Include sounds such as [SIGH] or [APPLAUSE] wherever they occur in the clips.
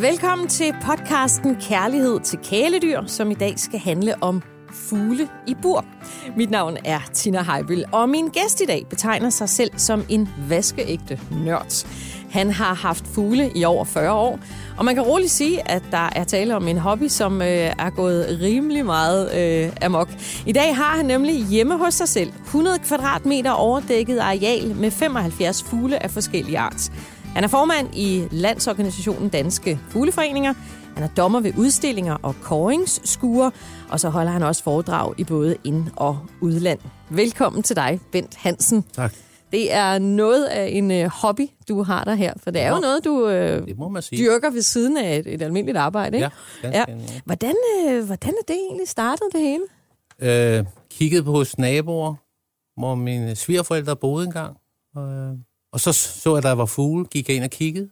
Velkommen til podcasten Kærlighed til kæledyr, som i dag skal handle om fugle i bur. Mit navn er Tina Heibel, og min gæst i dag betegner sig selv som en vaskeægte nørd. Han har haft fugle i over 40 år, og man kan roligt sige, at der er tale om en hobby, som øh, er gået rimelig meget øh, amok. I dag har han nemlig hjemme hos sig selv 100 kvadratmeter overdækket areal med 75 fugle af forskellige art. Han er formand i Landsorganisationen Danske Fugleforeninger. Han er dommer ved udstillinger og koringsskuer, og så holder han også foredrag i både ind- og udland. Velkommen til dig, Bent Hansen. Tak. Det er noget af en øh, hobby, du har der her, for det er jo noget, du øh, Det må man sige. dyrker ved siden af et, et almindeligt arbejde. Ikke? Ja, ja. Hvordan, øh, hvordan er det egentlig startet, det hele? Øh, kiggede på hos naboer, hvor mine svigerforældre boede engang. Øh, og så så jeg, at der var fugle, gik jeg ind og kiggede,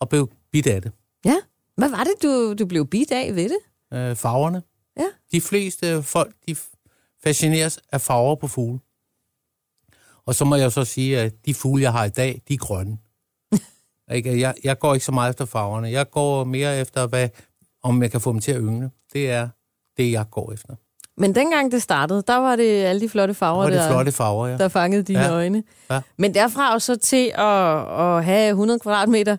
og blev bidt af det. Ja. Hvad var det, du, du blev bidt af ved det? Øh, farverne. Ja. De fleste folk, de fascineres af farver på fugle. Og så må jeg så sige, at de fugle, jeg har i dag, de er grønne. [LAUGHS] ikke? Jeg, jeg går ikke så meget efter farverne. Jeg går mere efter, hvad, om jeg kan få dem til at yngle. Det er det, jeg går efter. Men dengang det startede, der var det alle de flotte farver, det der, flotte farver, ja. der fangede dine Ja. øjne. Ja. Men derfra og så til at, at have 100 kvadratmeter,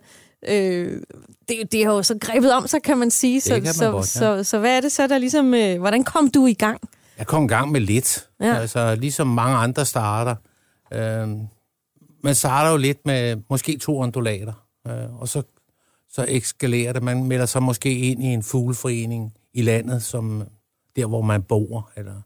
øh, det, det har jo så grebet om sig, kan man sige. Så, man så, godt, ja. så, så hvad er det så, der ligesom... Øh, hvordan kom du i gang? Jeg kom i gang med lidt. Ja. Altså, ligesom mange andre starter. Øhm, man starter jo lidt med måske to undulater, øh, og så, så eskalerer det. Man melder sig måske ind i en fugleforening i landet, som der, hvor man bor. Eller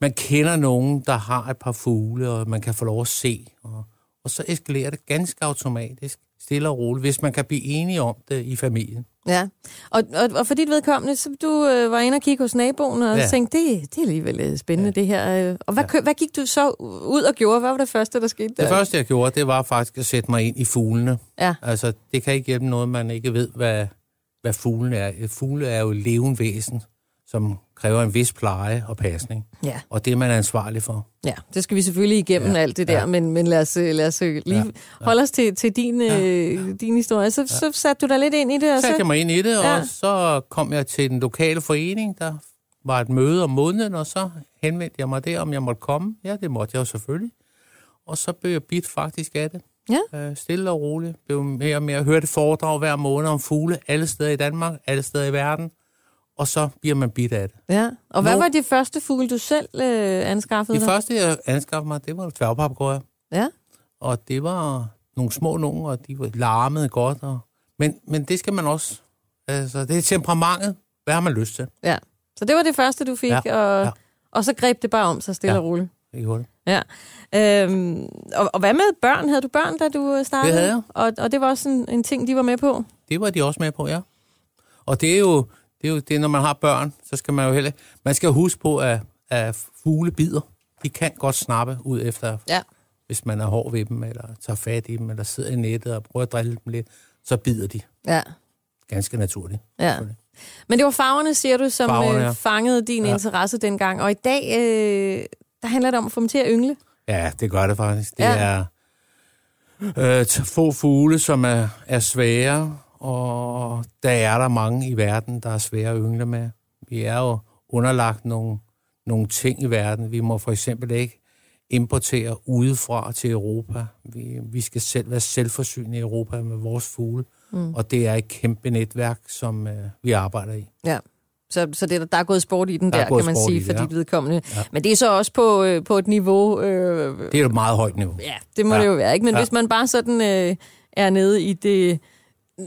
man kender nogen, der har et par fugle, og man kan få lov at se. Og, og så eskalerer det ganske automatisk, stille og roligt, hvis man kan blive enige om det i familien. Ja, og, og, og for dit vedkommende, så du øh, var inde og kigge hos naboen og ja. Tænkte, det, det er alligevel øh, spændende ja. det her. øh. Og hvad, ja. hvad gik du så ud og gjorde? Hvad var det første, der skete der? Det første, jeg gjorde, det var faktisk at sætte mig ind i fuglene. Ja, Altså, det kan ikke hjælpe noget, man ikke ved, hvad, hvad fuglen er. Fugle er jo levende væsen, som kræver en vis pleje og pasning. ja, Og det er man ansvarlig for. ja. Det skal vi selvfølgelig igennem ja. Ja, alt det der, ja. ja. men, men lad os, øh, lad os øh, lige ja. Ja. holde os til, til din, øh, din historie. Så, ja. så satte du dig lidt ind i det, og Så satte jeg mig ind i det, og Ja. ja. så kom jeg til den lokale forening. Der var et møde om måneden, og så henvendte jeg mig der, om jeg måtte komme. Ja, det måtte jeg jo selvfølgelig. Og så blev jeg bidt faktisk af det. Ja. Øh, stille og roligt. Blev mere og mere hørt et foredrag hver måned om fugle, alle steder i Danmark, alle steder i verden. Og så bliver man bidt af det. Ja. Og hvad Nå. var de første fugle, du selv øh, anskaffede Det dig? første, jeg anskaffede mig, det var tværpapagøjer. Ja. Og det var nogle små nogen, og de var larmede godt. Og... Men, men det skal man også... Altså, det er temperamentet. Hvad har man lyst til? ja. Så det var det første, du fik, Ja, og, ja. og så greb det bare om sig stille Ja. og roligt. Ikke hurtigt. Ja. Øhm, og, og hvad med børn? Havde du børn, da du øh, startede? Det havde jeg. Og, og det var også en, en ting, de var med på? Det var de også med på, ja. Og det er jo, det er jo det, når man har børn, så skal man jo heller... Man skal huske på, at, at fugle bider. De kan godt snappe ud efter, Ja. hvis man er hård ved dem, eller tager fat i dem, eller sidder i nettet og prøver at drille dem lidt, så bider de. Ja. Ganske naturligt. ja. Men det var farverne, siger du, som Farverne, øh, ja. fangede din Ja. interesse dengang. Og i dag, øh, der handler det om at få dem til at yngle. Ja, det gør det faktisk. Det Ja. er øh, få fugle, som er, er svære, og der er der mange i verden, der er svære at yngle med. Vi er jo underlagt nogle, nogle ting i verden. Vi må for eksempel ikke importere udefra til Europa. Vi, vi skal selv være selvforsynende i Europa med vores fugle, mm. og det er et kæmpe netværk, som øh, vi arbejder i. Ja. Så, så det, der er gået sport i den Der er der, kan man sige, det, for ja. dit vedkommende. Ja. Men det er så også på, øh, på et niveau... Øh, Det er jo et meget højt niveau. ja, det må ja. Det jo være, ikke? Men. Ja. hvis man bare sådan øh, er nede i det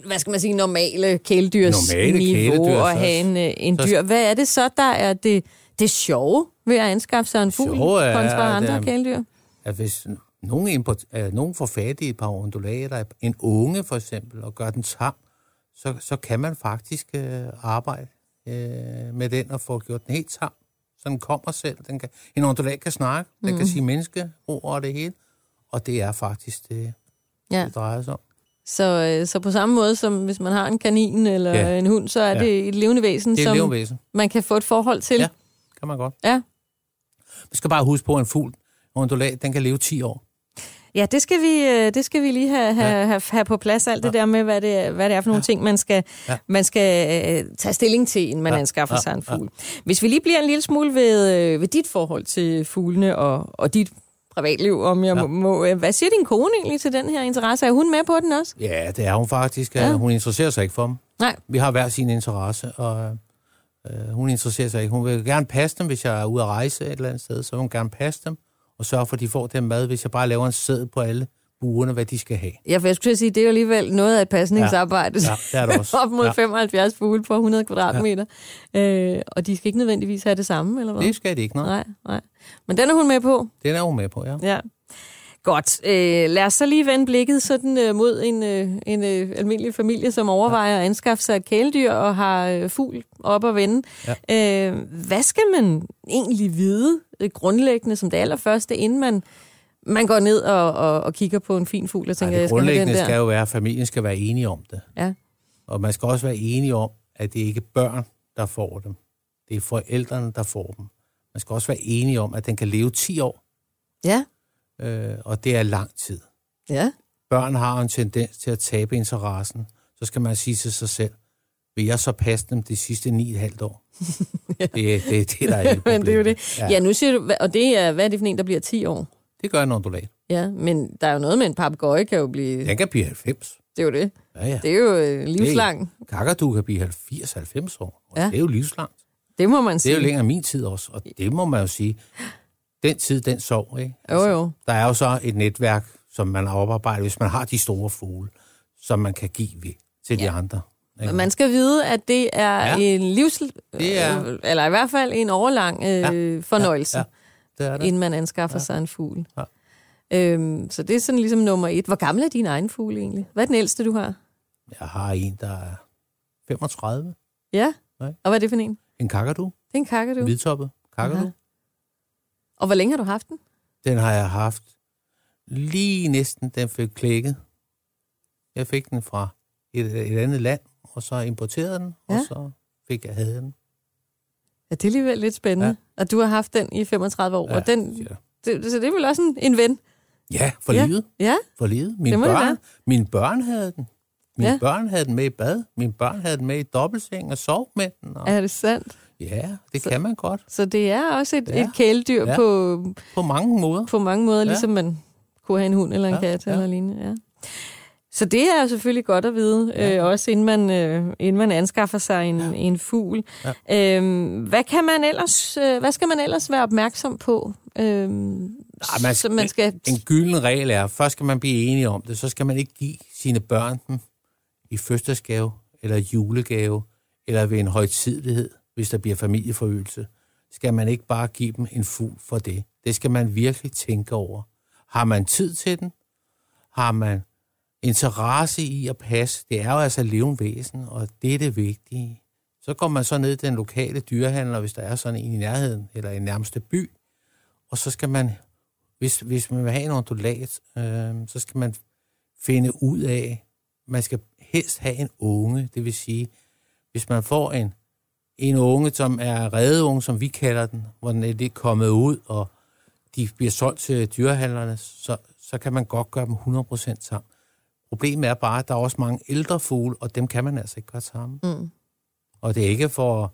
hvad skal man sige, normale kældyrs Normale niveau kæledyr, og så- have en, øh, en dyr. Hvad er det så, der er det, det sjove ved at anskaffe sig en fugl sjove er, kontra at, andre øh, kæledyr? at hvis nogen, import, øh, nogen får fat i et par undulater, en unge for eksempel, og gør den tam, så, så kan man faktisk øh, arbejde øh, med den og få gjort den helt tam. Så den kommer selv. Den kan, en undulat kan snakke, den Mm. kan sige menneskeord og det hele. Og det er faktisk det, Ja. det drejer sig om. Så, øh, så på samme måde som hvis man har en kanin eller ja. En hund, så er Ja. det et levende væsen, Det er et som levende væsen. man kan få et forhold til. Ja. Kan man godt. ja. Man skal bare huske på, at en fugl, en undulat, den kan leve 10 år. Ja, det skal vi, øh, det skal vi lige have, have, ja. have, på plads, alt det ja. der med, hvad det, hvad det er for nogle ja. ting, man skal, ja. man skal uh, tage stilling til, inden man ja. anskaffer ja. sig en fugl. Ja. Hvis vi lige bliver en lille smule ved, uh, ved dit forhold til fuglene og, og dit privatliv, om jeg ja. må. Hvad siger din kone egentlig til den her interesse? Er hun med på den også? Ja, det er hun faktisk. Ja. Hun interesserer sig ikke for dem. Nej. Vi har hver sin interesse, og øh, hun interesserer sig ikke. Hun vil gerne passe dem, hvis jeg er ude at rejse et eller andet sted, så vil hun gerne passe dem og sørge for, at de får den mad, hvis jeg bare laver en sæd på alle buerne, hvad de skal have. Ja, for jeg skulle sige, det er jo alligevel noget af et pasningsarbejde. Ja, ja det er det også. [LAUGHS] Op mod ja. 75 fugle på 100 kvadratmeter. Ja. Øh, og de skal ikke nødvendigvis have det samme, eller hvad? Det skal de ikke, nej. nej. Nej, Men den er hun med på? Den er hun med på, ja. Ja. Godt. Øh, lad os så lige vende blikket sådan øh, mod en, øh, en øh, almindelig familie, som overvejer at anskaffe sig et kæledyr og har øh, fugl op at vende. Ja. Øh, hvad skal man egentlig vide øh, grundlæggende som det allerførste, inden man, man går ned og, og, og kigger på en fin fugl og tænker, ja, det grundlæggende skal, skal jo være, at familien skal være enige om det. Ja. Og man skal også være enige om, at det ikke er børn, der får dem. Det er forældrene, der får dem. Man skal også være enige om, at den kan leve 10 år. Ja øh, og det er lang tid. Ja. Børn har en tendens til at tabe interessen. Så skal man sige til sig selv, vil jeg så passe dem de sidste 9,5 år? [LAUGHS] ja. det, det, det, det der er Men det er jo det. Ja. ja, nu siger du, og det er, hvad er det for en, der bliver 10 år? Det gør en ondulat. Ja, men der er jo noget med en papegøje, kan jo blive... Den kan blive 90. Det er jo det. Ja, ja. Det er jo øh, livslang. Kakadu kan blive 80-90 år, og ja. det er jo livslangt. Det må man sige. Det er jo længere min tid også, og det må man jo sige den tid, den sov, ikke? Altså, jo, jo. Der er jo så et netværk, som man har oparbejdet, hvis man har de store fugle, som man kan give ved til ja. de andre. Ikke? Man skal vide, at det er ja. en livs... Det er... Eller i hvert fald en overlang øh, ja. fornøjelse, ja. Ja. Det er det. inden man anskaffer ja. sig en fugl. Ja. Øhm, så det er sådan ligesom nummer et. Hvor gammel er din egen fugl egentlig? Hvad er den ældste, du har? Jeg har en, der er 35. Ja? Nej. Og hvad er det for en? En kakadu. Det er en kakadu? Hvidtoppet kakadu. Aha. Og hvor længe har du haft den? Den har jeg haft lige næsten, den fik klækket. Jeg fik den fra et, et andet land, og så importerede den, ja. og så fik jeg havde den. Ja, det er alligevel lidt spændende, ja. at du har haft den i 35 år. Ja, og den, ja. det, så det er vel også en, en ven? Ja, for ja. livet. Ja. For livet. Mine, børn, mine børn havde den. Mine ja. børn havde den med i bad. Mine børn havde den med i dobbeltseng og sov med den. Og... Er det sandt? Ja, det så, kan man godt. Så det er også et, ja. et kæledyr ja. på... På mange måder. På mange måder, ja. ligesom man kunne have en hund eller en ja. kat ja. eller lignende. Ja. Så det er selvfølgelig godt at vide, ja. øh, også inden man, øh, inden man anskaffer sig en, ja. en fugl. Ja. Øhm, hvad kan man ellers, øh, hvad skal man ellers være opmærksom på? Øhm, ja, man, så man skal... En, en gylden regel er, først skal man blive enige om det, så skal man ikke give sine børn dem i fødselsgave eller julegave eller ved en højtidlighed hvis der bliver familieforøgelse, skal man ikke bare give dem en fugl for det. Det skal man virkelig tænke over. Har man tid til den? Har man interesse i at passe? Det er jo altså levende væsen, og det er det vigtige. Så går man så ned i den lokale dyrehandler, hvis der er sådan en i nærheden, eller i nærmeste by, og så skal man, hvis, hvis man vil have en ondulat, øh, så skal man finde ud af, man skal helst have en unge, det vil sige, hvis man får en en unge, som er redeunge, som vi kalder den, hvor den er lidt kommet ud, og de bliver solgt til dyrehandlerne, så, så kan man godt gøre dem 100% sammen. Problemet er bare, at der er også mange ældre fugle, og dem kan man altså ikke gøre sammen. Mm. Og det er ikke for,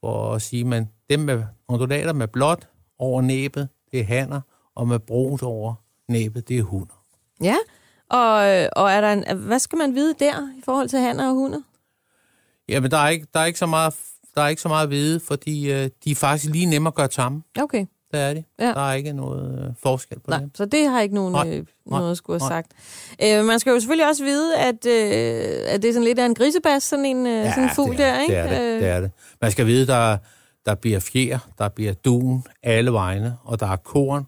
for at sige, men dem med undulater med blåt over næbet, det er hanner, og med brunt over næbet, det er hunder. Ja, og, og er der en, hvad skal man vide der i forhold til hanner og hunder? Jamen, der er ikke, der er ikke så meget der er ikke så meget at vide, fordi øh, de er faktisk lige nemmere at gøre sammen. Okay. Det er de. Ja. Der er ikke noget øh, forskel på Nej, det. Så det har ikke nogen, Nej. øh, noget at skulle have sagt. Øh, man skal jo selvfølgelig også vide, at, øh, at det er sådan lidt af en grisebas, sådan en, øh, ja, sådan en fugl det er, der, ikke? det er det, det er det. Man skal vide, der, der bliver fjer, der bliver dun alle vegne, og der er korn,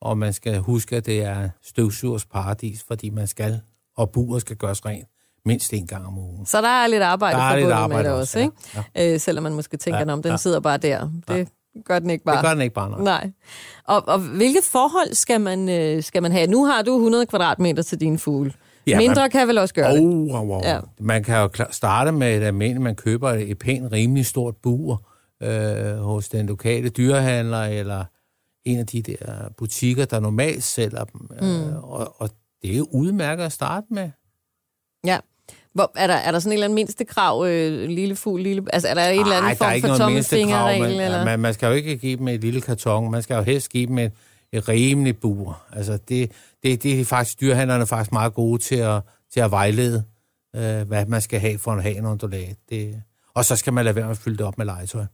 og man skal huske, at det er støvsugers paradis, fordi man skal, og buret skal gøres rent mindst en gang om ugen. Så der er lidt arbejde der forbundet arbejde med det også, ikke? Ja. Øh, selvom man måske tænker, ja, om den ja. sidder bare der. Det. Gør den ikke bare. Det gør den ikke bare, nej. nej. Og, og hvilke forhold skal man, øh, skal man have? Nu har du 100 kvadratmeter til din fugle. Ja, Mindre man, kan vel også gøre oh, det. Wow, wow. Ja. Man kan jo starte med, at man køber et pænt, rimelig stort bur øh, hos den lokale dyrehandler, eller en af de der butikker, der normalt sælger dem. Mm. Øh, og, og det er jo udmærket at starte med. Ja. Hvor, er, der, er der sådan en eller anden mindste krav, øh, lille fugl, lille... Altså, er der en eller anden form for tommelfingerregel? Man, eller? Man, man skal jo ikke give dem et lille karton. Man skal jo helst give dem et, et rimeligt bur. Altså, det, det, det er faktisk, dyrhandlerne faktisk meget gode til at, til at vejlede, øh, hvad man skal have for at have en undulat. Det, og så skal man lade være med at fylde det op med legetøj.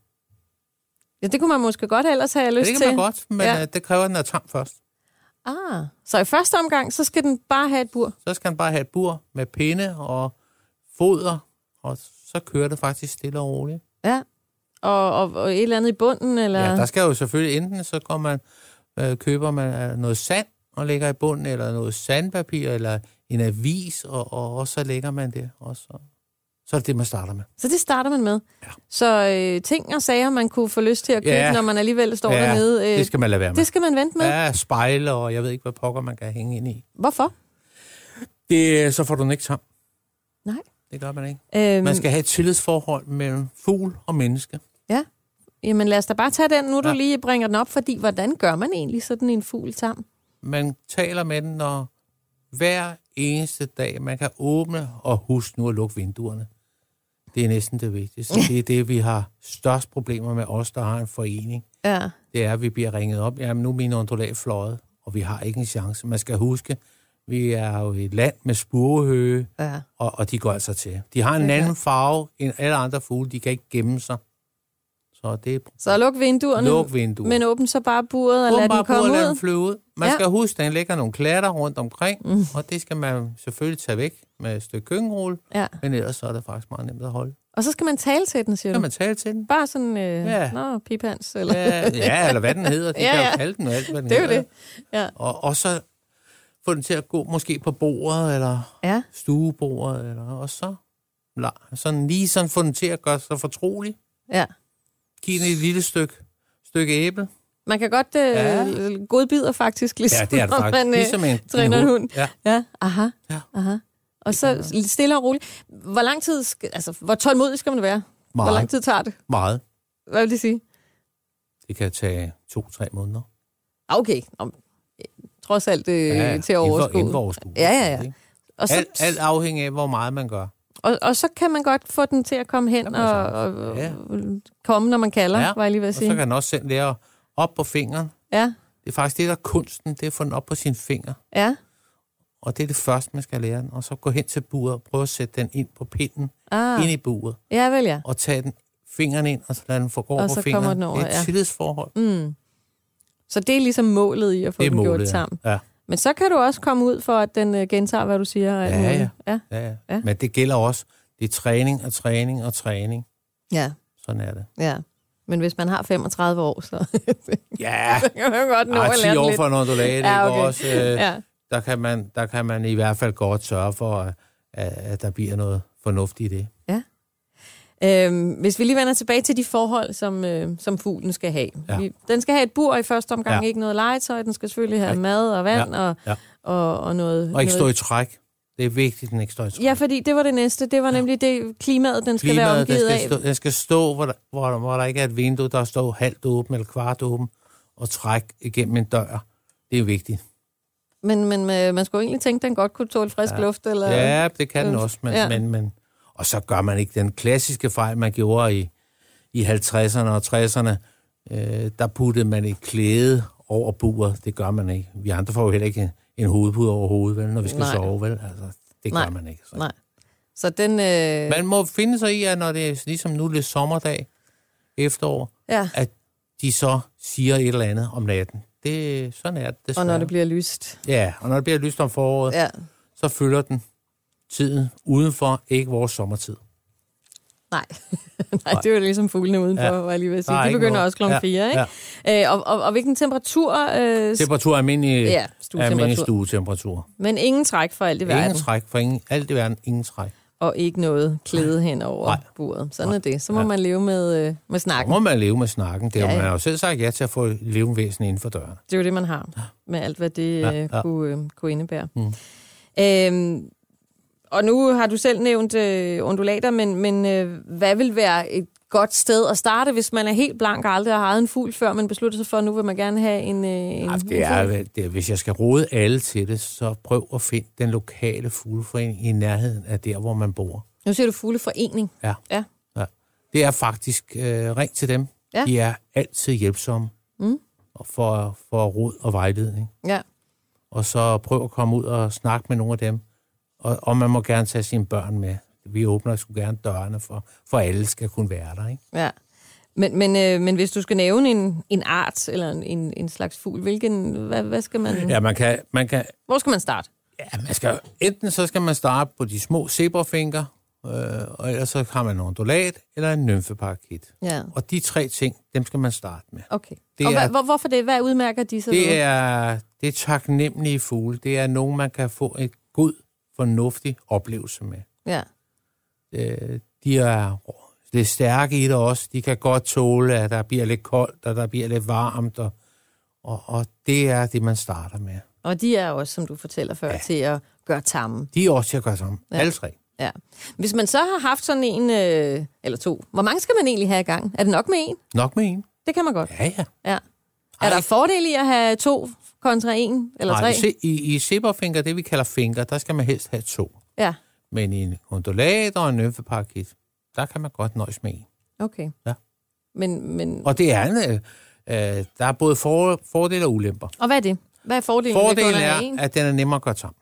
Ja, det kunne man måske godt ellers have lyst til. til. det kan man godt, men ja. Øh, det kræver, at den er tam først. Ah, så i første omgang, så skal den bare have et bur? Så skal den bare have et bur med pinde og foder, og så kører det faktisk stille og roligt. Ja, og, og, og et eller andet i bunden, eller? Ja, der skal jo selvfølgelig enten, så går man, øh, køber man øh, noget sand og lægger i bunden, eller noget sandpapir, eller en avis, og, og, og så lægger man det, og så, så er det det, man starter med. Så det starter man med? Ja. Så øh, ting og sager, man kunne få lyst til at købe, ja. når man alligevel står ja, dernede? Øh, det skal man lade være med. Det skal man vente med? Ja, spejle, og jeg ved ikke, hvad pokker man kan hænge ind i. Hvorfor? Det, så får du den ikke tam. Nej. Det gør man ikke. Øhm, man skal have et tillidsforhold mellem fugl og menneske. Ja. Jamen lad os da bare tage den, nu ja. du lige bringer den op, fordi hvordan gør man egentlig sådan en fugl tam? Man taler med den, når hver eneste dag, man kan åbne og huske nu at lukke vinduerne. Det er næsten det vigtigste. Det er det, vi har størst problemer med os, der har en forening. Ja. Det er, at vi bliver ringet op. Jamen, nu er min ondulat fløjet, og vi har ikke en chance. Man skal huske, vi er jo et land med spurehøge, ja. og, og de går altså til. De har en ja. anden farve end alle andre fugle. De kan ikke gemme sig. Så, det er... så luk vinduerne, luk vinduerne. men åbn så bare buret og lad den komme ud. Den flyve ud. Man ja. skal huske, at der ligger nogle klatter rundt omkring, mm. og det skal man selvfølgelig tage væk med et stykke køkkenrulle, ja. men ellers så er det faktisk meget nemt at holde. Og så skal man tale til den, siger du? Skal man tale til den. Bare sådan, øh, ja. nå, pipans, eller... Ja, ja, eller hvad den hedder. De ja, [LAUGHS] ja. kan jo kalde den alt, hvad den det er hedder. det, ja. Og, og så få den til at gå måske på bordet, eller ja. stuebordet, eller, og så sådan lige sådan få den til at gøre sig fortrolig. Ja. Giv den et lille stykke, stykke æble. Man kan godt øh, ja. godbider faktisk, ligesom ja, det er det faktisk. man øh, ligesom en, [LAUGHS] træner en hund. Ja. ja, aha, ja. aha. Og så stille og roligt. Hvor lang tid, skal, altså, hvor tålmodig skal man være? Meget. Hvor lang tid tager det? Meget. Hvad vil det sige? Det kan tage to-tre måneder. Ah, okay. Nå, trods alt øh, ja, til at overskue. Inden for overskue. Ja, ja, ja. Og så, alt, alt afhængig af, hvor meget man gør. Og, og så kan man godt få den til at komme hen og, og ja. komme, når man kalder, ja. var jeg lige ved at sige. og så kan den også selv lære op på fingeren. Ja. Det er faktisk det, der er kunsten, det er at få den op på sin finger. Ja. Og det er det første, man skal lære den. Og så gå hen til buret og prøve at sætte den ind på pinden, ah. ind i buret. Ja, vel ja. Og tage den fingeren ind, og så lade den få gå på fingeren. Over, det er et ja. tillidsforhold. Mm. Så det er ligesom målet i at få den målet, gjort sammen. Ja. Men så kan du også komme ud for, at den uh, gentager, hvad du siger. Ja, ja. Ja. ja, ja. ja. Men det gælder også, det er træning og træning og træning. Ja. Sådan er det. Ja. Men hvis man har 35 år, så... [LAUGHS] ja, [LAUGHS] så kan man godt nå Ej, at 10 år lidt. for en ondulat, ja, okay. også, øh, ja. der, kan man, der kan man i hvert fald godt sørge for, at, at der bliver noget fornuftigt i det. Ja. Øhm, hvis vi lige vender tilbage til de forhold, som, øh, som fuglen skal have. Ja. Vi, den skal have et bur i første omgang, ja. ikke noget legetøj. Den skal selvfølgelig have ja. mad og vand ja. Og, ja. og, og noget... Og ikke noget... stå i træk. Det er vigtigt, at den ikke står i træk. Ja, fordi det var det næste. Det var ja. nemlig det klimaet, den skal klimaet, være omgivet den skal af. Stå, den skal stå, hvor der, hvor, der, hvor der ikke er et vindue, der står halvt åben eller kvart åben, og træk igennem en dør. Det er vigtigt. Men, men øh, man skulle egentlig tænke, at den godt kunne tåle frisk ja. luft? Eller... Ja, det kan den også, men, ja. men, men... Og så gør man ikke den klassiske fejl, man gjorde i, i 50'erne og 60'erne. Øh, der puttede man et klæde over buret. Det gør man ikke. Vi andre får jo heller ikke en, hovedpude over hovedet, vel, når vi skal Nej. sove. Vel? Altså, det Nej. gør man ikke. Så. Nej. Så den... Øh... Man må finde sig i, at når det er ligesom nu lidt sommerdag, efterår, ja. at de så siger et eller andet om natten. Det, sådan er det desværre. Og når det bliver lyst. Ja, og når det bliver lyst om foråret, ja. så følger den tiden udenfor, ikke vores sommertid. Nej. [LAUGHS] Nej, det er jo ligesom fuglene udenfor, ja. var jeg lige ved at sige. De begynder noget. også klokken 4, ikke? Ja. Øh, og, og, og hvilken temperatur? Øh... Temperatur er almindelig, ja, stuetemperatur. almindelig stuetemperatur. Men ingen træk for alt i verden? Ingen træk for ingen, alt i verden, ingen træk. Og ikke noget klæde hen over Nej. buret. Sådan Nej. er det. Så må ja. man leve med, øh, med snakken. Så må man leve med snakken. Det ja, ja. Man har jo selv sagt ja til at få levende væsen inden for døren. Det er jo det, man har. Med alt, hvad det ja, ja. Kunne, øh, kunne indebære. Mm. Øhm, og nu har du selv nævnt øh, undulater, men, men øh, hvad vil være et godt sted at starte, hvis man er helt blank og aldrig har ejet en fugl før, men beslutter sig for, at nu vil man gerne have en, øh, en det er, det er, hvis jeg skal råde alle til det, så prøv at finde den lokale fugleforening i nærheden af der, hvor man bor. Nu siger du fugleforening. Ja. Ja. ja. Det er faktisk øh, ring til dem. Ja. De er altid hjælpsomme Mm. for, for råd og vejledning. Ja. Og så prøv at komme ud og snakke med nogle af dem. Og, og man må gerne tage sine børn med. Vi åbner sgu gerne dørene for, for alle skal kunne være der. Ikke? ja. Men, men, øh, men hvis du skal nævne en, en art eller en, en slags fugl, hvilken, hvad, hvad skal man, Ja, man kan, man kan, hvor skal man starte? ja, man skal, enten så skal man starte på de små zebrafinker, øh, og ellers så har man en ondulat eller en nymfeparakit. Ja, Og de tre ting, dem skal man starte med. okay. Det og er- hvor, hvorfor det? Hvad udmærker de så? Det er, det er taknemmelige fugle. Det er nogen, man kan få en god, fornuftig oplevelse med. Ja, Øh, de er lidt stærke i det også. De kan godt tåle, at der bliver lidt koldt, og der bliver lidt varmt, og, og, og det er det, man starter med. og de er også, som du fortæller før, ja. til at gøre tamme. De er også til at gøre sammen. Ja. Ja. Alle tre. Ja. Hvis man så har haft sådan en, øh, eller to, hvor mange skal man egentlig have i gang? Er det nok med en? Nok med en. Det kan man godt. Ja, ja. Ja. Er der fordel i at have to kontra en eller tre? Nej, se, i, i zebrafinker, det vi kalder finker, der skal man helst have to. Ja, Men i en undulat og en nymfeparakit, der kan man godt nøjes med en. okay. Ja. Men, men, Og det er en, øh, øh, der er både for, fordele og ulemper. og hvad er det? Hvad er fordelen ved kun Fordelen at er, en, at den er nemmere at gøre sammen.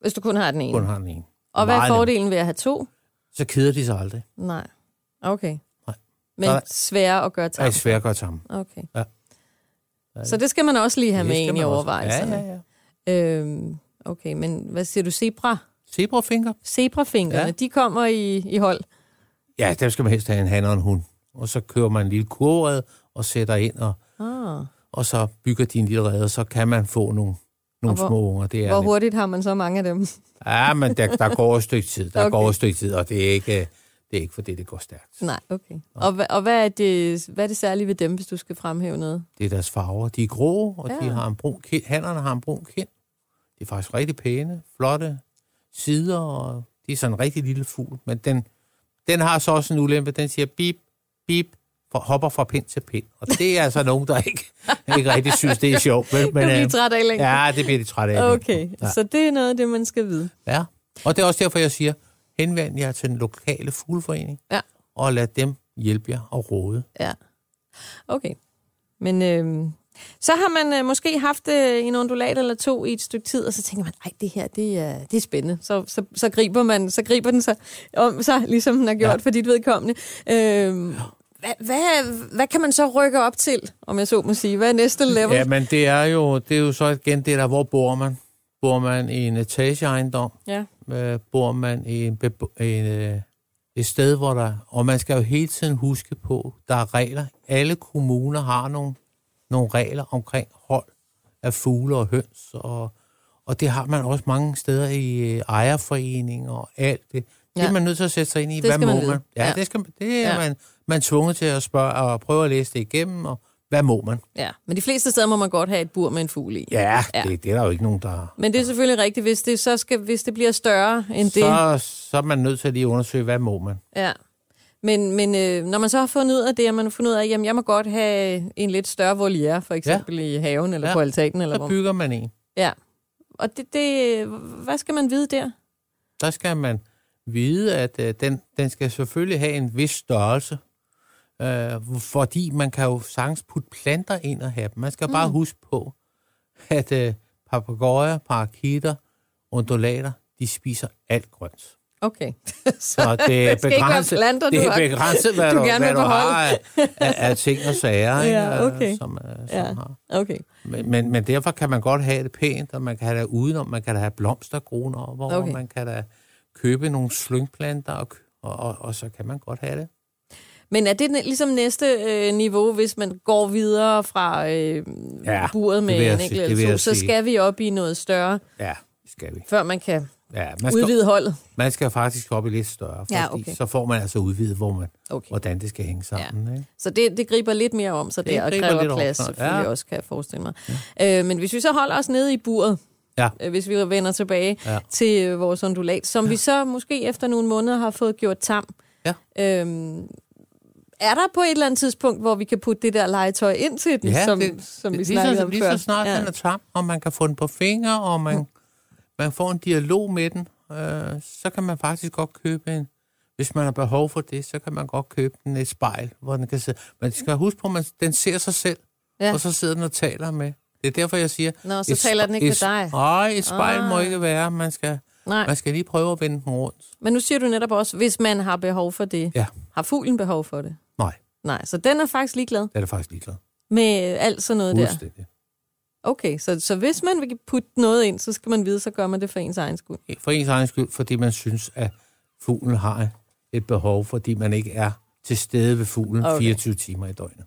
hvis du kun har den ene? Kun har den ene. Og hvad er fordelen ved at have to? Så keder de sig aldrig. Nej. Okay. Nej. Men sværere at gøre Det tam. svært at gøre sammen. Okay. Ja. Så det skal man også lige have med ind i overvejelserne. Ja, ja, ja. Øhm, okay, men hvad siger du? Zebra? Zebrafinker? Zebrafingrene, Ja. de kommer i, i hold. Ja, dem skal man helst have en han og en hund. Og så kører man en lille kurvred og sætter ind, og, Ah. og så bygger de en lille rede, og så kan man få nogle, nogle Og hvor- små unger. Det er Hvor nemt. hurtigt har man så mange af dem? Ja, men der, der går et stykke tid. [LAUGHS] Der okay. går et stykke tid, og det er ikke, det er ikke fordi, det går stærkt. Nej, okay. Og, hva- og hvad, er det, hvad er det særlige ved dem, hvis du skal fremhæve noget? Det er deres farver. De er grå, og Ja. de har en brun kind. Hannerne har en brun kind. De er faktisk rigtig pæne, flotte sider, og de er sådan en rigtig lille fugl. Men den, den har så også en ulempe. Den siger bip, bip, for, hopper fra pind til pind. Og det er altså nogen, der ikke, [LAUGHS] ikke rigtig synes, det er sjovt. Men, Men, du bliver øh, træt af længden? Ja, det bliver de trætte af. Okay, Ja. så det er noget af det, man skal vide. Ja, og det er også derfor, jeg siger, henvend jer til den lokale fugleforening, Ja. og lad dem hjælpe jer og råde. Ja. Okay. Men øhm, så har man øh, måske haft øh, en undulat eller to i et stykke tid, og så tænker man, ej, det her, det er, det er spændende. Så, så, så, griber man, så griber den sig om sig, ligesom den har gjort ja. Ja. for dit vedkommende. Øhm, hvad, hvad, hvad kan man så rykke op til, om jeg så må sige? Hvad er næste level? Ja, men det er jo, det er jo så igen det der, hvor bor man? Bor man i en etageejendom? ja. Øh, bor man i en, en, øh, et sted, hvor der... Og man skal jo hele tiden huske på, der er regler. Alle kommuner har nogle, nogle regler omkring hold af fugle og høns, og, og det har man også mange steder i øh, ejerforeninger og alt det. Det Ja. er man nødt til at sætte sig ind i. Det hvad man må vide. man? Ja, Ja. det, skal, man- det er ja. man, man er tvunget til at spørge og prøve at læse det igennem, og hvad må man? ja. Men de fleste steder må man godt have et bur med en fugl i. Ja, Ja. Det, det er der jo ikke nogen, der... Men det er selvfølgelig rigtigt, hvis det, så skal, hvis det bliver større end det. Så, så er man nødt til at lige undersøge, hvad må man? Ja. Men, men øh, når man så har fundet ud af det, og man har fundet ud af, at jeg må godt have en lidt større voliere, for eksempel ja. i haven eller. Ja. på altanen. Eller Så hvor. bygger man en. Ja. Og det, det, hvad skal man vide der? Der skal man vide, at øh, den, den skal selvfølgelig have en vis størrelse, øh, fordi man kan jo sagtens putte planter ind og have dem. Man skal mm. bare huske på, at øh, papegøjer, parakitter, undulater, de spiser alt grønt. Okay. [LAUGHS] Så det er ikke begrænset, planter, det du er begrænset hvad [LAUGHS] du du, gerne hvad du har af, af, af ting og sager, [LAUGHS] ikke, Ja, okay. øh, som, øh, som Ja. har. Okay. Men, men, men derfor kan man godt have det pænt, og man kan have det udenom, man kan da have blomstergrune over, Okay. okay. man kan da købe nogle slyngplanter, og, og, og, og så kan man godt have det. Men er det ligesom næste øh, niveau, hvis man går videre fra øh, Ja, buret med en enkelt eller to, så skal vi op i noget større, Ja, det skal vi. før man kan Ja, man skal, udvide holdet. man skal faktisk op i lidt større, fordi Ja, okay. så får man altså udvidet, hvor man, Okay. hvordan det skal hænge sammen. Ja. Ikke? Så det, det griber lidt mere om sig Det der, og kræver plads selvfølgelig ja. også, kan jeg forestille mig. Ja. Øh, men hvis vi så holder os nede i buret, Ja. øh, hvis vi vender tilbage ja. Ja. til øh, vores ondulat, som ja. vi så måske efter nogle måneder har fået gjort tam. Ja. Øhm, er der på et eller andet tidspunkt, hvor vi kan putte det der legetøj ind til den, Ja, som, det, som vi lige, snakkede så, om lige før? så snart ja. den er tam, og man kan få den på fingre, og man, man får en dialog med den, øh, så kan man faktisk godt købe en, hvis man har behov for det, så kan man godt købe den et spejl, hvor den kan sidde. Man skal huske på, at man, den ser sig selv, Ja. og så sidder den og taler med. Det er derfor, jeg siger... Nå, så et taler den ikke et, med dig. Nej, et spejl ah. må ikke være. Man skal, Nej, man skal lige prøve at vende den rundt. men nu siger du netop også, hvis man har behov for det. Ja. Har fuglen behov for det? Nej, så den er faktisk ligeglad det er det faktisk ligeglad. med alt sådan noget der. Okay, så, så hvis man vil putte noget ind, så skal man vide, så gør man det for ens egen skyld. For ens egen skyld, fordi man synes, at fuglen har et behov, fordi man ikke er til stede ved fuglen Okay. okay. 24 timer i døgnet.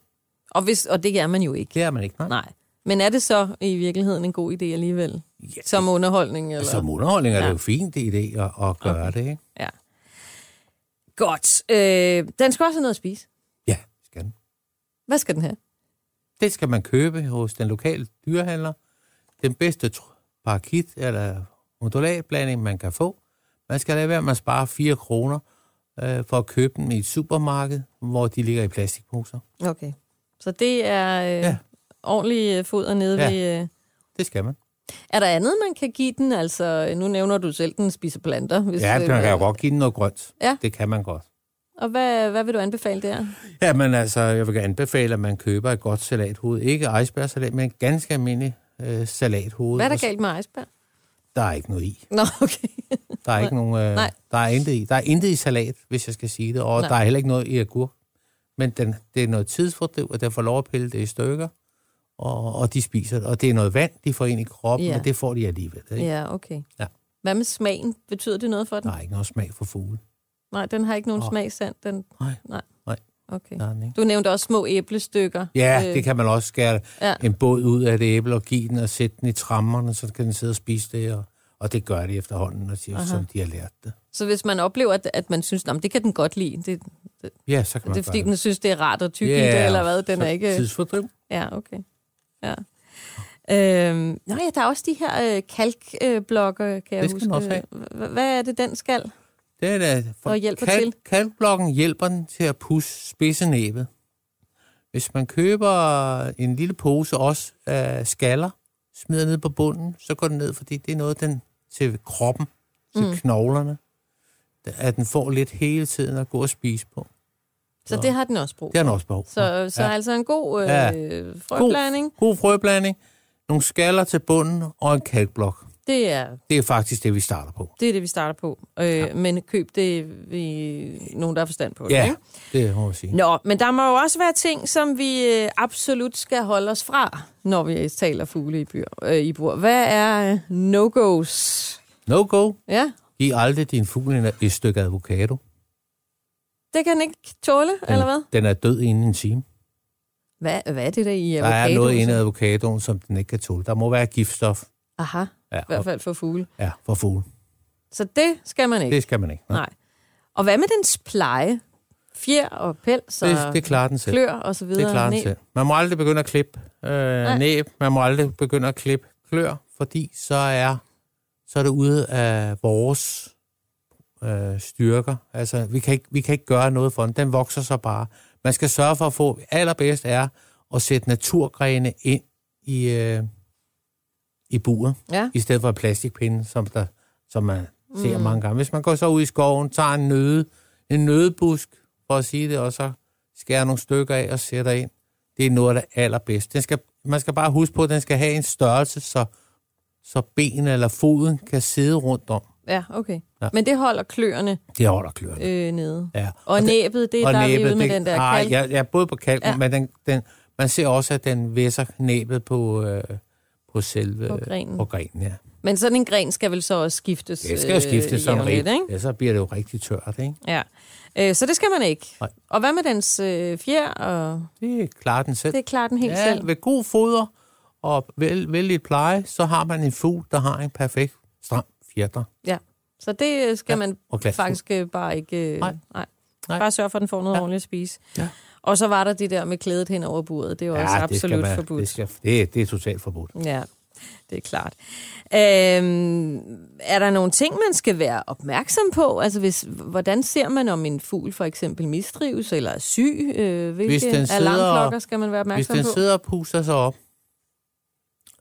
Og, hvis, og det er man jo ikke. Det er man ikke, nej. Nej. Men er det så i virkeligheden en god idé alligevel? Ja, Som underholdning? Eller? Som underholdning er det Ja. jo fint det idé at, at gøre okay. det, ikke? Ja. Godt. Øh, den skal også have noget at spise. Hvad skal den have? Det skal man købe hos den lokale dyrehandler. Den bedste parakit eller modulatblanding, man kan få. Man skal lade være med at spare 4 kroner øh, for at købe dem i et supermarked, hvor de ligger i plastikposer. Okay. Så det er øh, ja. Ja. ordentlig øh, foder nede ja. Ja. ved... Øh. Det skal man. Er der andet, man kan give den? Altså, nu nævner du selv, den spiser planter. Hvis, Ja, man kan jo godt give den noget grønt. Ja. Det kan man godt. Og hvad, hvad vil du anbefale der? Ja, men altså, jeg vil anbefale, at man køber et godt salathoved. Ikke icebergsalat, men en ganske almindelig øh, salathoved. Hvad er der galt med iceberg? Der er ikke noget i. Nå, okay. Der er ikke [LAUGHS] nogen, øh, Nej. der er intet i. Der er intet i salat, hvis jeg skal sige det, og Nej. Der er heller ikke noget i agurk. Men den, det er noget tidsfordriv, at der får lov at pille det i stykker, og, og de spiser det. Og det er noget vand, de får ind i kroppen, Ja. men det får de alligevel. Ikke? Ja. Ja, okay. Ja. Hvad med smagen? Betyder det noget for den? Der er ikke noget smag for fugle. Nej, den har ikke nogen Åh. smagssand. Den... Nej, Nej. nej. Okay. den ikke. Du nævnte også små æblestykker. Ja, Øh, det kan man også skære Ja. en båd ud af et æble og give den og sætte den i trammerne, så kan den sidde og spise det, og, og det gør de efterhånden, og siger, Aha. som de har lært det. Så hvis man oplever, at, at man synes, at det kan den godt lide, det, Ja, så kan man det er fordi, gøre den synes, det er rart at tykke Ja, i det, eller hvad? Den er ikke... Tidsfordriv. Ja, okay. Ja. Øhm, nå ja, der er også de her øh, kalkblokke, øh, kan jeg Det skal huske. også have. Hvad er det, den skal? Det er for Og hjælper til. Kalkblokken hjælper den til at pusse spidsenæbet. Hvis man køber en lille pose også af skaller, smider ned på bunden, så går den ned, fordi det er noget, den til kroppen, til Mm. knoglerne, at den får lidt hele tiden at gå og spise på. Så Så- det har den også brug Det har for. den også behov for. Så, så Ja. altså en god øh, Ja. frøblanding, God frøblanding, nogle skaller til bunden og en kalkblok. Det er, Det er faktisk det, vi starter på. det er det, vi starter på. Øh, ja. Men køb det ved nogen, der har forstand på det. Ja, Ikke? det må jeg sige. Nå, men der må jo også være ting, som vi øh, absolut skal holde os fra, når vi taler fugle i, byr, øh, i bur. Hvad er øh, no-go's? No go. Ja, Giv aldrig din fugl et stykke avocado. det kan den ikke tåle, Den, eller hvad? Den er død inden en time. Hvad, hvad er det der i Der avocado? er noget inde i avocadoen, som den ikke kan tåle. Der må være giftstof. Aha, Ja, i hvert fald for fugle. ja for fugle. Så det skal man ikke. Det skal man ikke. Nej. Nej. Og hvad med dens pleje? Fjer og pels og Det, det klarer den selv. klør og så videre? Det klarer den Næb? selv. Man må aldrig begynde at klippe øh, næb. Man må aldrig begynde at klippe klør, fordi så er, så er det ude af vores øh, styrker. Altså, vi kan, ikke, vi kan ikke gøre noget for den. Den vokser så bare. Man skal sørge for at få, allerbedst er at sætte naturgrene ind i, øh, i buret, Ja. i stedet for plastikpinde, som, der, som man ser Mm. mange gange. Hvis man går så ud i skoven, tager en nøde, en nødebusk, for at sige det, og så skærer nogle stykker af og sætter ind. Det er noget af det allerbedste. Den skal, man skal bare huske på, at den skal have en størrelse, så, så ben eller foden kan sidde rundt om. Ja, okay. Ja. Men det holder kløerne Det holder kløerne. øh, nede. Ja. Og, det- næbet, det er der er vi ude med det, den der nej, kalk. Ja, ja, både på kalken, ja. men den, den, man ser også, at den væsser næbet på, øh, på selve På grenen. På grenen ja. Men sådan en gren skal vel så også skiftes Det skal jo skiftes som jævnligt, rigtigt. ikke? Ja, så bliver det jo rigtig tørt, ikke? Ja. Øh, så det skal man ikke. Nej. Og hvad med dens øh, fjer? Og Det klarer den selv. det klarer den helt ja, selv. ved god foder og vel, vældig pleje, så har man en fugl, der har en perfekt stram fjerter. Ja. Så det øh, skal Ja, man faktisk øh, bare ikke... Øh, Nej. nej. Nej. Bare sørge for, at den får noget. Ja. ordentligt at spise. Ja. Og så var der det der med klædet hen over buret. Det er jo også det skal absolut man- forbudt. Det, skal, det, det er totalt forbudt. Ja. det er klart. Øhm, er der nogle ting, man skal være opmærksom på? Altså, hvis, hvordan ser man, om en fugl for eksempel mistrives eller er syg? Øh, hvilke Hvis den sidder- alarmklokker skal man være Hvis opmærksom den på? sidder og puster sig op,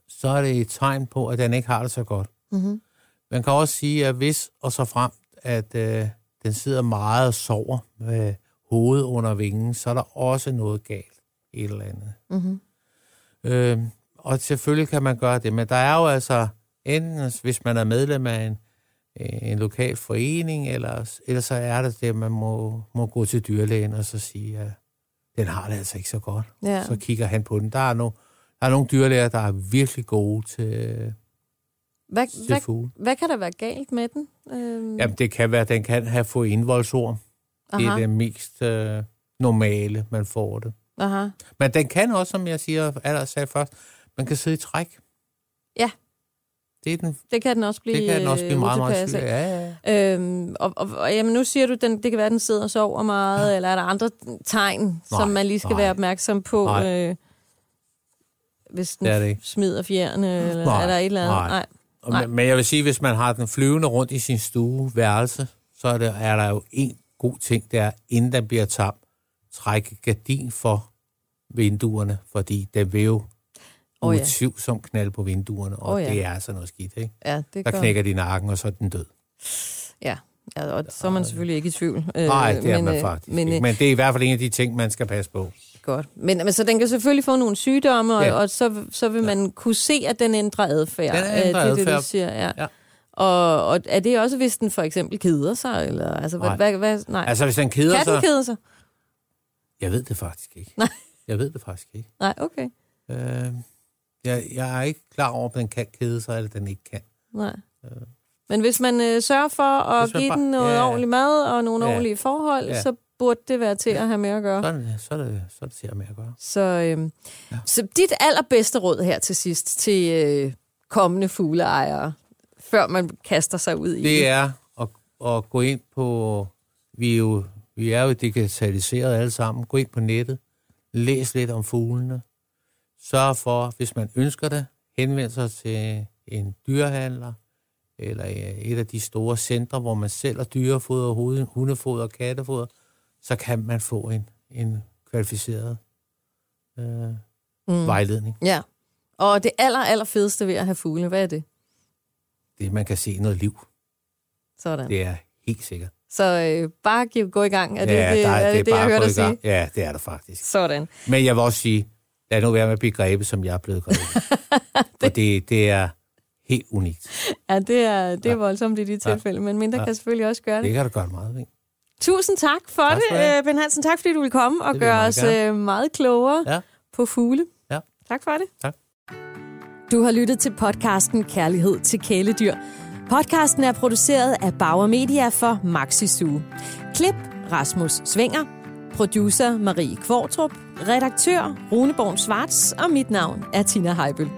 så er det et tegn på, at den ikke har det så godt. Mm-hmm. Man kan også sige, at hvis og så frem, at øh, den sidder meget og sover med hovedet under vingen, så er der også noget galt et eller andet. Mm-hmm. Øh, og selvfølgelig kan man gøre det, men der er jo altså, enten hvis man er medlem af en, en lokal forening, eller, eller så er det det, man må, må gå til dyrlægen og så sige, at den har det altså ikke så godt. Ja. Så kigger han på den. Der er, no, der er nogle dyrlæger, der er virkelig gode til, Hvad, til hvad, fugle. hvad kan der være galt med den? Øhm, Jamen, det kan være, at den kan have fået indvoldsorm. Det er det mest øh, normale, man får det. aha. Men den kan også, som jeg siger, allerede sagde først, man kan sidde i træk. Ja. Det, er den, Det kan den også blive, det kan den også blive øh, meget, meget syg. Ja, ja. Øhm, og, og, og jamen, nu siger du, den, det kan være, den sidder og sover meget, ja. eller er der andre tegn, nej, som man lige skal nej. være opmærksom på, Nej. øh, hvis den Det det smider fjerne, eller Nej, er der et eller andet? nej. Nej. men, men jeg vil sige, hvis man har den flyvende rundt i sin stue, værelse, så er, det, er der jo en god ting, det er, inden den bliver tam, trække gardin for vinduerne, fordi den vil jo oh, ja. utvivlsomt knalde på vinduerne, og oh, ja. ja. det er altså noget skidt, ikke? Ja, det Der gør. knækker de nakken, og så er den død. Ja, ja, og så er man selvfølgelig ikke i tvivl. Øh, Nej, det er men, man øh, faktisk men, ikke. øh, Men det er i hvert fald en af de ting, man skal passe på. Godt. Men, men så den kan selvfølgelig få nogle sygdomme, og, Ja. og så, så vil man kunne se, at den ændrer adfærd. Den ændrer det er det, du siger, ja. Ja. Og, og er det også, hvis den for eksempel keder sig? Eller, altså, hvad, Nej. hvad, hvad, nej. Altså, hvis den keder kan den sig... kede sig? Jeg ved det faktisk ikke. Nej. Jeg ved det faktisk ikke. Nej, okay. Øh, jeg, jeg er ikke klar over, om den kan kede sig, eller den ikke kan. Nej. Men hvis man øh, sørger for at give bare- den noget ja. ordentlig mad og nogle Ja. ordentlige forhold, Ja. så burde det være til at have med at gøre. Så er det, så er det, så er det til at med at gøre. Så, øhm, Ja. så dit allerbedste råd her til sidst til øh, kommende fugleejere, før man kaster sig ud i det. Det er at, at gå ind på... Vi er, jo, vi er jo digitaliseret alle sammen. Gå ind på nettet. Læs lidt om fuglene. Sørg for, hvis man ønsker det, henvend sig til en dyrehandler eller et af de store centre, hvor man sælger dyrefoder, hundefoder og kattefoder, så kan man få en, en kvalificeret øh, mm. vejledning. Ja. Og det aller, aller fedeste ved at have fugle, hvad er det? Det, man kan se noget liv. Sådan. Det er helt sikkert. Så øh, bare giv, gå i gang. Er det ja, det, der, er det, det, jeg bare hørte dig sige? Ja, det er der faktisk. Sådan. Men jeg vil også sige, lad nu være med at blive grebet, som jeg er blevet grebet. [LAUGHS] Og det, det er helt unikt. Ja, det er, det er Ja. voldsomt i de tilfælde, men mindre Ja. kan selvfølgelig også gøre det. Det kan du gøre meget ved. Tusind tak for Tak det, skal du have. øh, Ben Hansen. Tak fordi du ville komme og Det jeg gøre os gerne. øh, meget klogere Ja. på fugle. Ja. Tak for det. Tak. Du har lyttet til podcasten Kærlighed til kæledyr. Podcasten er produceret af Bauer Media for Maxi Zoo. Klip Rasmus Svinger. Producer Marie Kvartrup. Redaktør Runeborg Svarts. Og mit navn er Tina Heibøl.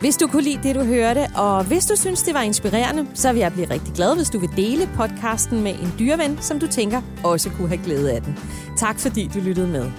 Hvis du kunne lide det, du hørte, og hvis du synes, det var inspirerende, så vil jeg blive rigtig glad, hvis du vil dele podcasten med en dyreven, som du tænker også kunne have glæde af den. Tak fordi du lyttede med.